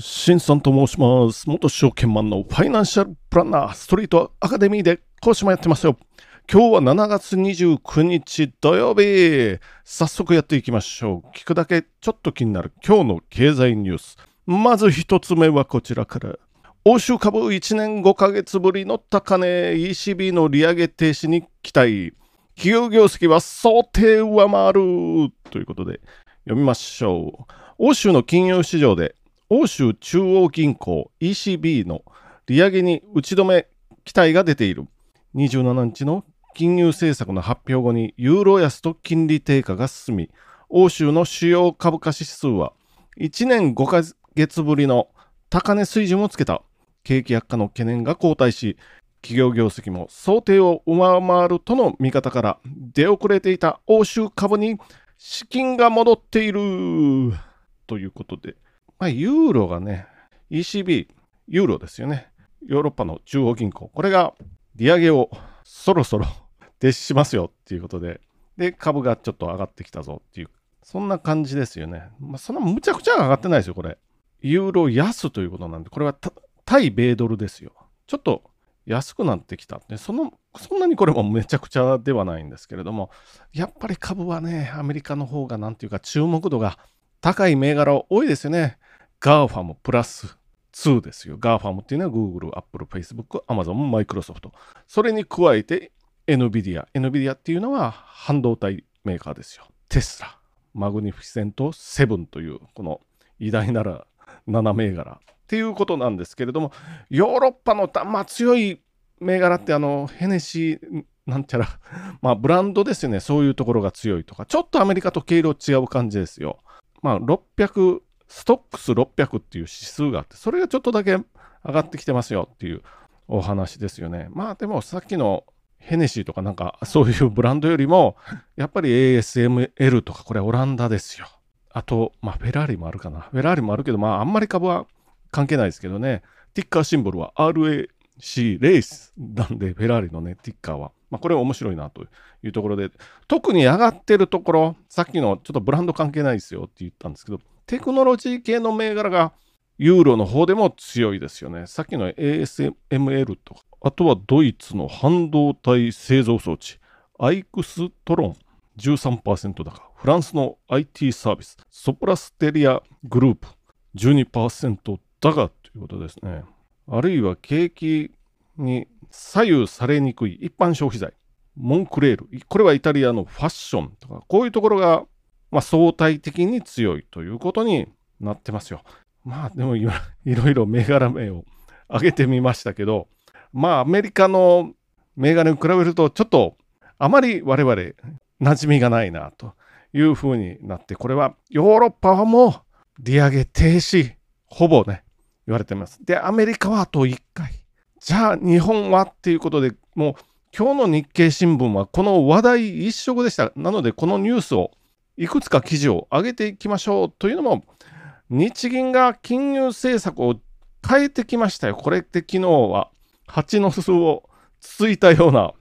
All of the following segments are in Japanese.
シンさんと申します。元証券マンのファイナンシャルプランナー、ストリートアカデミーで講師もやってますよ。今日は7月29日土曜日。早速やっていきましょう。聞くだけちょっと気になる今日の経済ニュース。まず一つ目はこちらから。欧州株1年5ヶ月ぶりの高値 ECB の利上げ停止に期待。企業業績は想定上回るということで読みましょう。欧州の金融市場で欧州中央銀行 ECB の利上げに打ち止め期待が出ている。27日の金融政策の発表後にユーロ安と金利低下が進み欧州の主要株価指数は1年5ヶ月ぶりの高値水準をつけた。景気悪化の懸念が後退し企業業績も想定を上回るとの見方から出遅れていた欧州株に資金が戻っている。ということでまあ、ユーロがね、ECB、ユーロですよね。ヨーロッパの中央銀行。これが利上げをそろそろ停止しますよっていうことで、で、株がちょっと上がってきたぞっていう、そんな感じですよね。まあ、そんなむちゃくちゃ上がってないですよ、これ。ユーロ安ということなんで、これは対米ドルですよ。ちょっと安くなってきた。で、その、そんなにこれもめちゃくちゃではないんですけれども、やっぱり株はね、アメリカの方がなんていうか注目度が高い銘柄多いですよね。 GAFAMプラス2ですよ。 GAFAMっていうのは Google、Apple、Facebook、Amazon、Microsoft。それに加えて NVIDIA。NVIDIA っていうのは半導体メーカーですよ。テスラ、マグニフィセント7というこの偉大なる7銘柄っていうことなんですけれども、ヨーロッパの、まあ、強い銘柄ってあのヘネシーなんちゃら、まあブランドですよね。そういうところが強いとか、ちょっとアメリカと毛色違う感じですよ。まあストックス600っていう指数があって、それがちょっとだけ上がってきてますよっていうお話ですよね。まあでもさっきのヘネシーとかなんかそういうブランドよりも、やっぱり ASML とかこれオランダですよ。あと、まあフェラーリもあるかな。フェラーリもあるけど、まああんまり株は関係ないですけどね。ティッカーシンボルは RA C レースなんで、フェラーリのね、ティッカーは。まあこれ面白いなというところで、特に上がってるところ、さっきのちょっとブランド関係ないですよって言ったんですけど、テクノロジー系の銘柄がユーロの方でも強いですよね。さっきの ASML とか、あとはドイツの半導体製造装置、アイクストロン。13%高、フランスの IT サービス、ソプラステリアグループ。12%高ということですね。あるいは景気に左右されにくい一般消費財、モンクレール、これはイタリアのファッションとか、こういうところがまあ、相対的に強いということになってますよ。まあでもいろいろ銘柄名を挙げてみましたけど、まあアメリカの銘柄に比べるとちょっとあまり我々馴染みがないなというふうになって、これはヨーロッパはもう利上げ停止、ほぼね、言われてます。で、アメリカはあと1回。じゃあ日本はっていうことでもう今日の日経新聞はこの話題一色でした。なのでこのニュースをいくつか記事を上げていきましょうというのも、日銀が金融政策を変えてきましたよ。これって昨日は蜂の巣をつついたような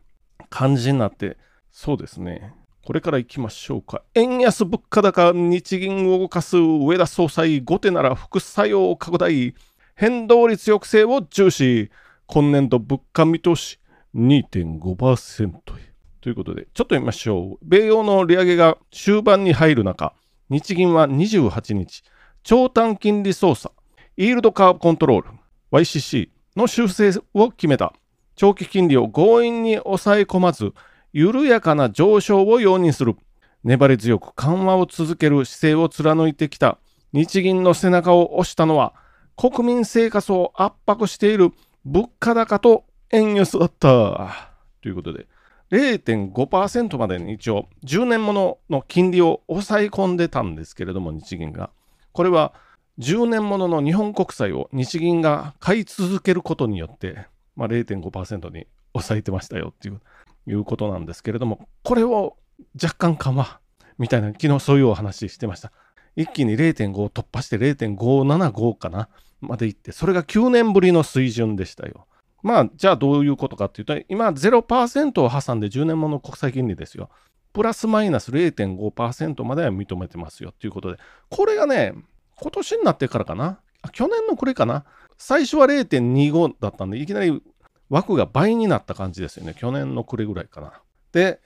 感じになって、そうですね。これから行きましょうか。円安物価高、日銀を動かす上田総裁、後手なら副作用を拡大、変動率抑制を重視、今年度物価見通し2.5%へ。ということで、ちょっと見ましょう。米洋の利上げが終盤に入る中、日銀は28日、長短金利操作、イールドカーブコントロール、YCC の修正を決めた。長期金利を強引に抑え込まず、緩やかな上昇を容認する。粘り強く緩和を続ける姿勢を貫いてきた日銀の背中を押したのは、国民生活を圧迫している物価高と円安だった。ということで、0.5%までに一応10年ものの金利を抑え込んでたんですけれども日銀が。これは10年ものの日本国債を日銀が買い続けることによって、まあ、0.5%に抑えてましたよっていういうことなんですけれどもこれを若干緩和みたいな昨日そういうお話してました。一気に0.5を突破して0.575かな。までいってそれが9年ぶりの水準でしたよまあ、じゃあどういうことかっていうと、今0%を挟んで10年もの国債金利ですよ。プラスマイナス0.5%までは認めてますよっていうことで、これがね、今年になってからかな、去年のこれかな。最初は0.25だったんで、いきなり枠が倍になった感じですよね。去年の暮れぐらいかな。で、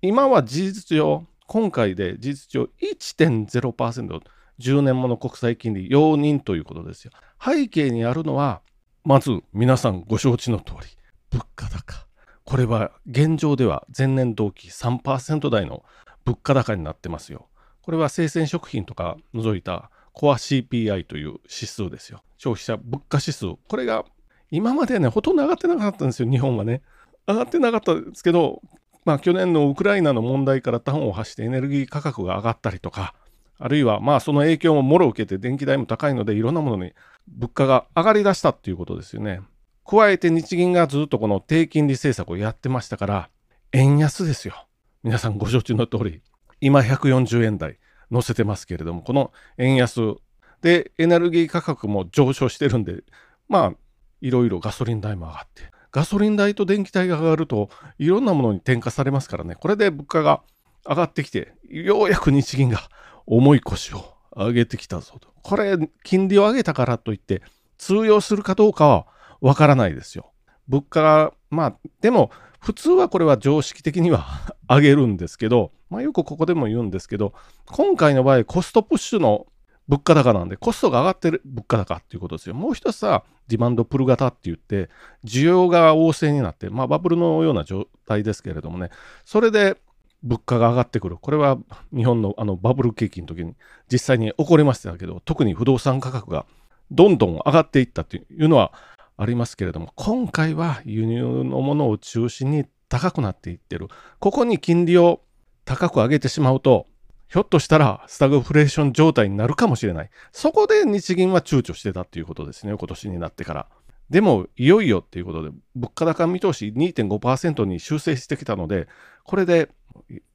今は事実上、今回で事実上1.0%、10年もの国債金利容認ということですよ。背景にあるのは、まず皆さんご承知の通り、物価高。これは現状では前年同期3%台の物価高になってますよ。これは生鮮食品とか除いたコア CPI という指数ですよ。消費者物価指数。これが今までね、ほとんど上がってなかったんですよ、日本はね。上がってなかったんですけど、まあ去年のウクライナの問題から端を発してエネルギー価格が上がったりとか、あるいはまあその影響ももろ受けて電気代も高いのでいろんなものに物価が上がりだしたっていうことですよね。加えて日銀がずっとこの低金利政策をやってましたから、円安ですよ。皆さんご承知の通り、今140円台載せてますけれども、この円安でエネルギー価格も上昇してるんで、まあ、いろいろガソリン代も上がって、ガソリン代と電気代が上がると、いろんなものに転嫁されますからね、これで物価が上がってきて、ようやく日銀が重い腰を上げてきたぞと。これ、金利を上げたからといって、通用するかどうかはわからないですよ。物価が、まあ、でも、普通はこれは常識的には 上げるんですけど、まあ、よくここでも言うんですけど、今回の場合、コストプッシュの物価高なんで、コストが上がってる物価高っていうことですよ。もう一つは、ディマンドプル型って言って、需要が旺盛になって、まあ、バブルのような状態ですけれどもね、それで物価が上がってくる。これは日本のあのバブル景気の時に実際に起こりましたけど、特に不動産価格がどんどん上がっていったというのはありますけれども、今回は輸入のものを中心に高くなっていってる。ここに金利を高く上げてしまうと、ひょっとしたらスタグフレーション状態になるかもしれない。そこで日銀は躊躇してたっていうことですね、今年になってから。でも、いよいよっていうことで、物価高見通し2.5%に修正してきたので、これで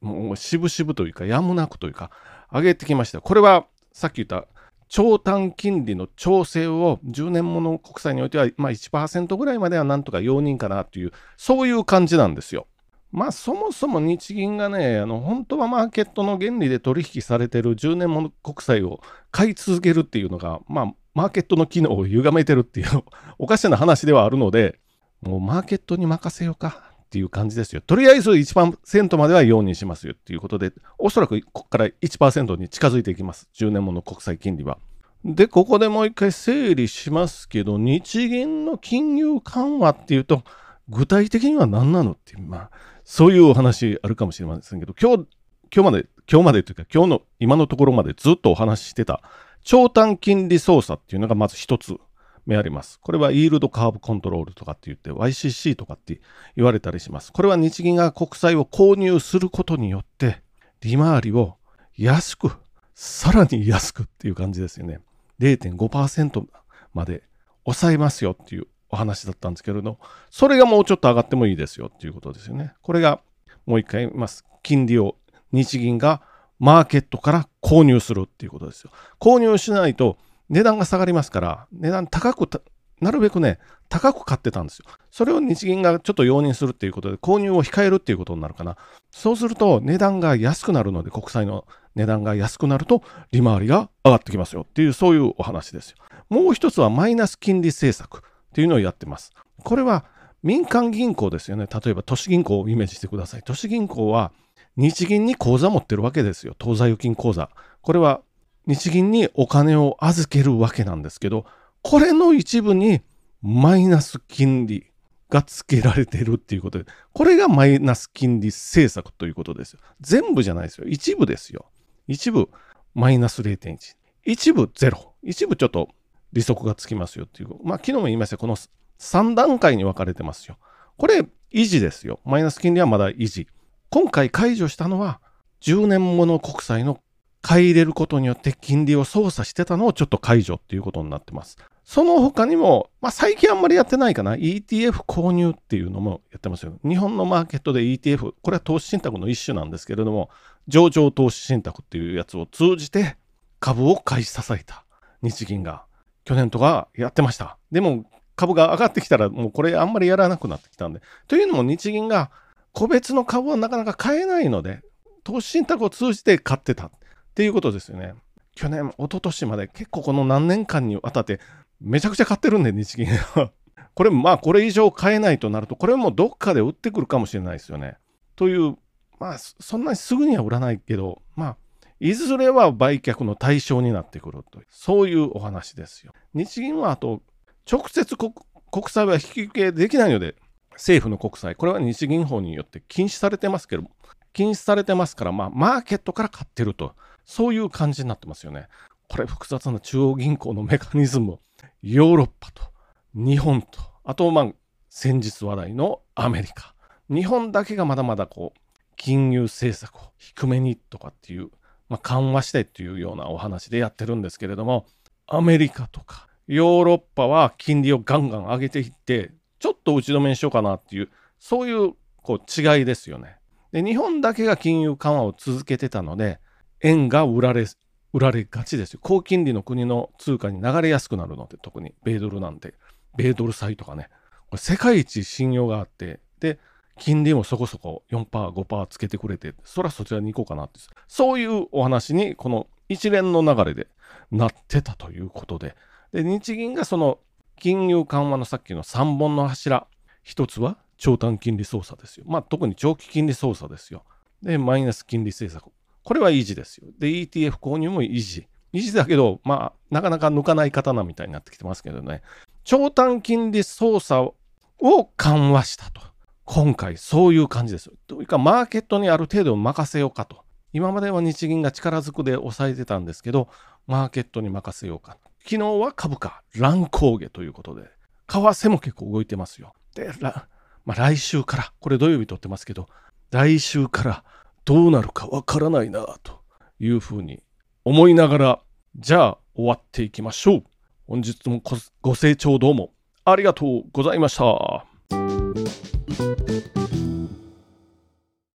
もう渋々というか、やむなくというか、上げてきました。これはさっき言った長短金利の調整を10年もの国債においては、まあ、1%ぐらいまではなんとか容認かなという、そういう感じなんですよ。まあそもそも日銀がね、あの本当はマーケットの原理で取引されてる10年もの国債を買い続けるっていうのが、まあマーケットの機能を歪めてるっていうおかしな話ではあるので、もうマーケットに任せようかっていう感じですよ。とりあえず1%までは容認しますよっていうことで、おそらくここから1%に近づいていきます。10年もの国債金利は。で、ここでもう一回整理しますけど、日銀の金融緩和っていうと、具体的には何なのって、まあ、そういうお話あるかもしれませんけど、今日、今日まで、今日までというか、今日の今のところまでずっとお話ししてた、長短金利操作っていうのがまず一つ目あります。これはイールドカーブコントロールとかって言って YCC とかって言われたりします。これは日銀が国債を購入することによって利回りを安く、さらに安くっていう感じですよね。0.5%まで抑えますよっていうお話だったんですけれど、それがもうちょっと上がってもいいですよっていうことですよね。これがもう一回言います。金利を日銀がマーケットから購入するっていうことですよ。購入しないと値段が下がりますから、値段高く、なるべくね、高く買ってたんですよ。それを日銀がちょっと容認するっていうことで、購入を控えるっていうことになるかな。そうすると、値段が安くなるので、国債の値段が安くなると、利回りが上がってきますよっていう、そういうお話ですよ。もう一つはマイナス金利政策っていうのをやってます。これは民間銀行ですよね。例えば都市銀行をイメージしてください。都市銀行は日銀に口座持ってるわけですよ。当座預金口座。これは日銀にお金を預けるわけなんですけど、これの一部にマイナス金利がつけられてるっていうことで、これがマイナス金利政策ということですよ。全部じゃないですよ。一部ですよ。一部マイナス0.1。一部ゼロ。一部ちょっと利息がつきますよっていう。まあ昨日も言いましたこの3段階に分かれてますよ。これ維持ですよ。マイナス金利はまだ維持。今回解除したのは10年もの国債の買い入れることによって金利を操作してたのをちょっと解除っていうことになってます。その他にも、まあ、最近あんまりやってないかな、ETF 購入っていうのもやってますよ。日本のマーケットで ETF、これは投資信託の一種なんですけれども、上場投資信託っていうやつを通じて株を買い支えた日銀が去年とかやってました。でも株が上がってきたらもうこれあんまりやらなくなってきたんで。というのも日銀が個別の株はなかなか買えないので、投資信託を通じて買ってた。っていうことですよね。去年、一昨年まで結構この何年間にわたってめちゃくちゃ買ってるんで、日銀は。これ、まあ、これ以上買えないとなると、これもどっかで売ってくるかもしれないですよね。という、まあ、そんなにすぐには売らないけど、まあ、いずれは売却の対象になってくるという、そういうお話ですよ。日銀はあと、直接国債は引き受けできないので、政府の国債、これは日銀法によって禁止されてますけど、禁止されてますから、まあ、マーケットから買ってると、そういう感じになってますよね。これ複雑な中央銀行のメカニズム、ヨーロッパと日本と、あと、まあ、先日話題のアメリカ。日本だけがまだまだこう、金融政策を低めにとかっていう、まあ、緩和してっていうようなお話でやってるんですけれども、アメリカとかヨーロッパは金利をガンガン上げていって、ちょっと打ち止めにしようかなっていう、そういうこう違いですよね。で、日本だけが金融緩和を続けてたので、円が売られ、売られがちですよ。高金利の国の通貨に流れやすくなるので、特に米ドルなんて、米ドル債とかね。これ世界一信用があって、で、金利もそこそこ4%、5%つけてくれて、そらそちらに行こうかなって。そういうお話に、この一連の流れでなってたということで、で、日銀がその金融緩和のさっきの3本の柱、一つは長短金利操作ですよ。まあ特に長期金利操作ですよ。で、マイナス金利政策。これは維持ですよ。で、ETF 購入も維持。維持だけど、まあ、なかなか抜かない刀みたいになってきてますけどね。長短金利操作を緩和したと。今回そういう感じですよ。というか、マーケットにある程度任せようかと。今までは日銀が力ずくで抑えてたんですけど、マーケットに任せようか。昨日は株価乱高下ということで、為替も結構動いてますよ。で、まあ、来週から、これ土曜日撮ってますけど、来週からどうなるかわからないなというふうに思いながら、じゃあ終わっていきましょう。本日もご清聴どうもありがとうございました。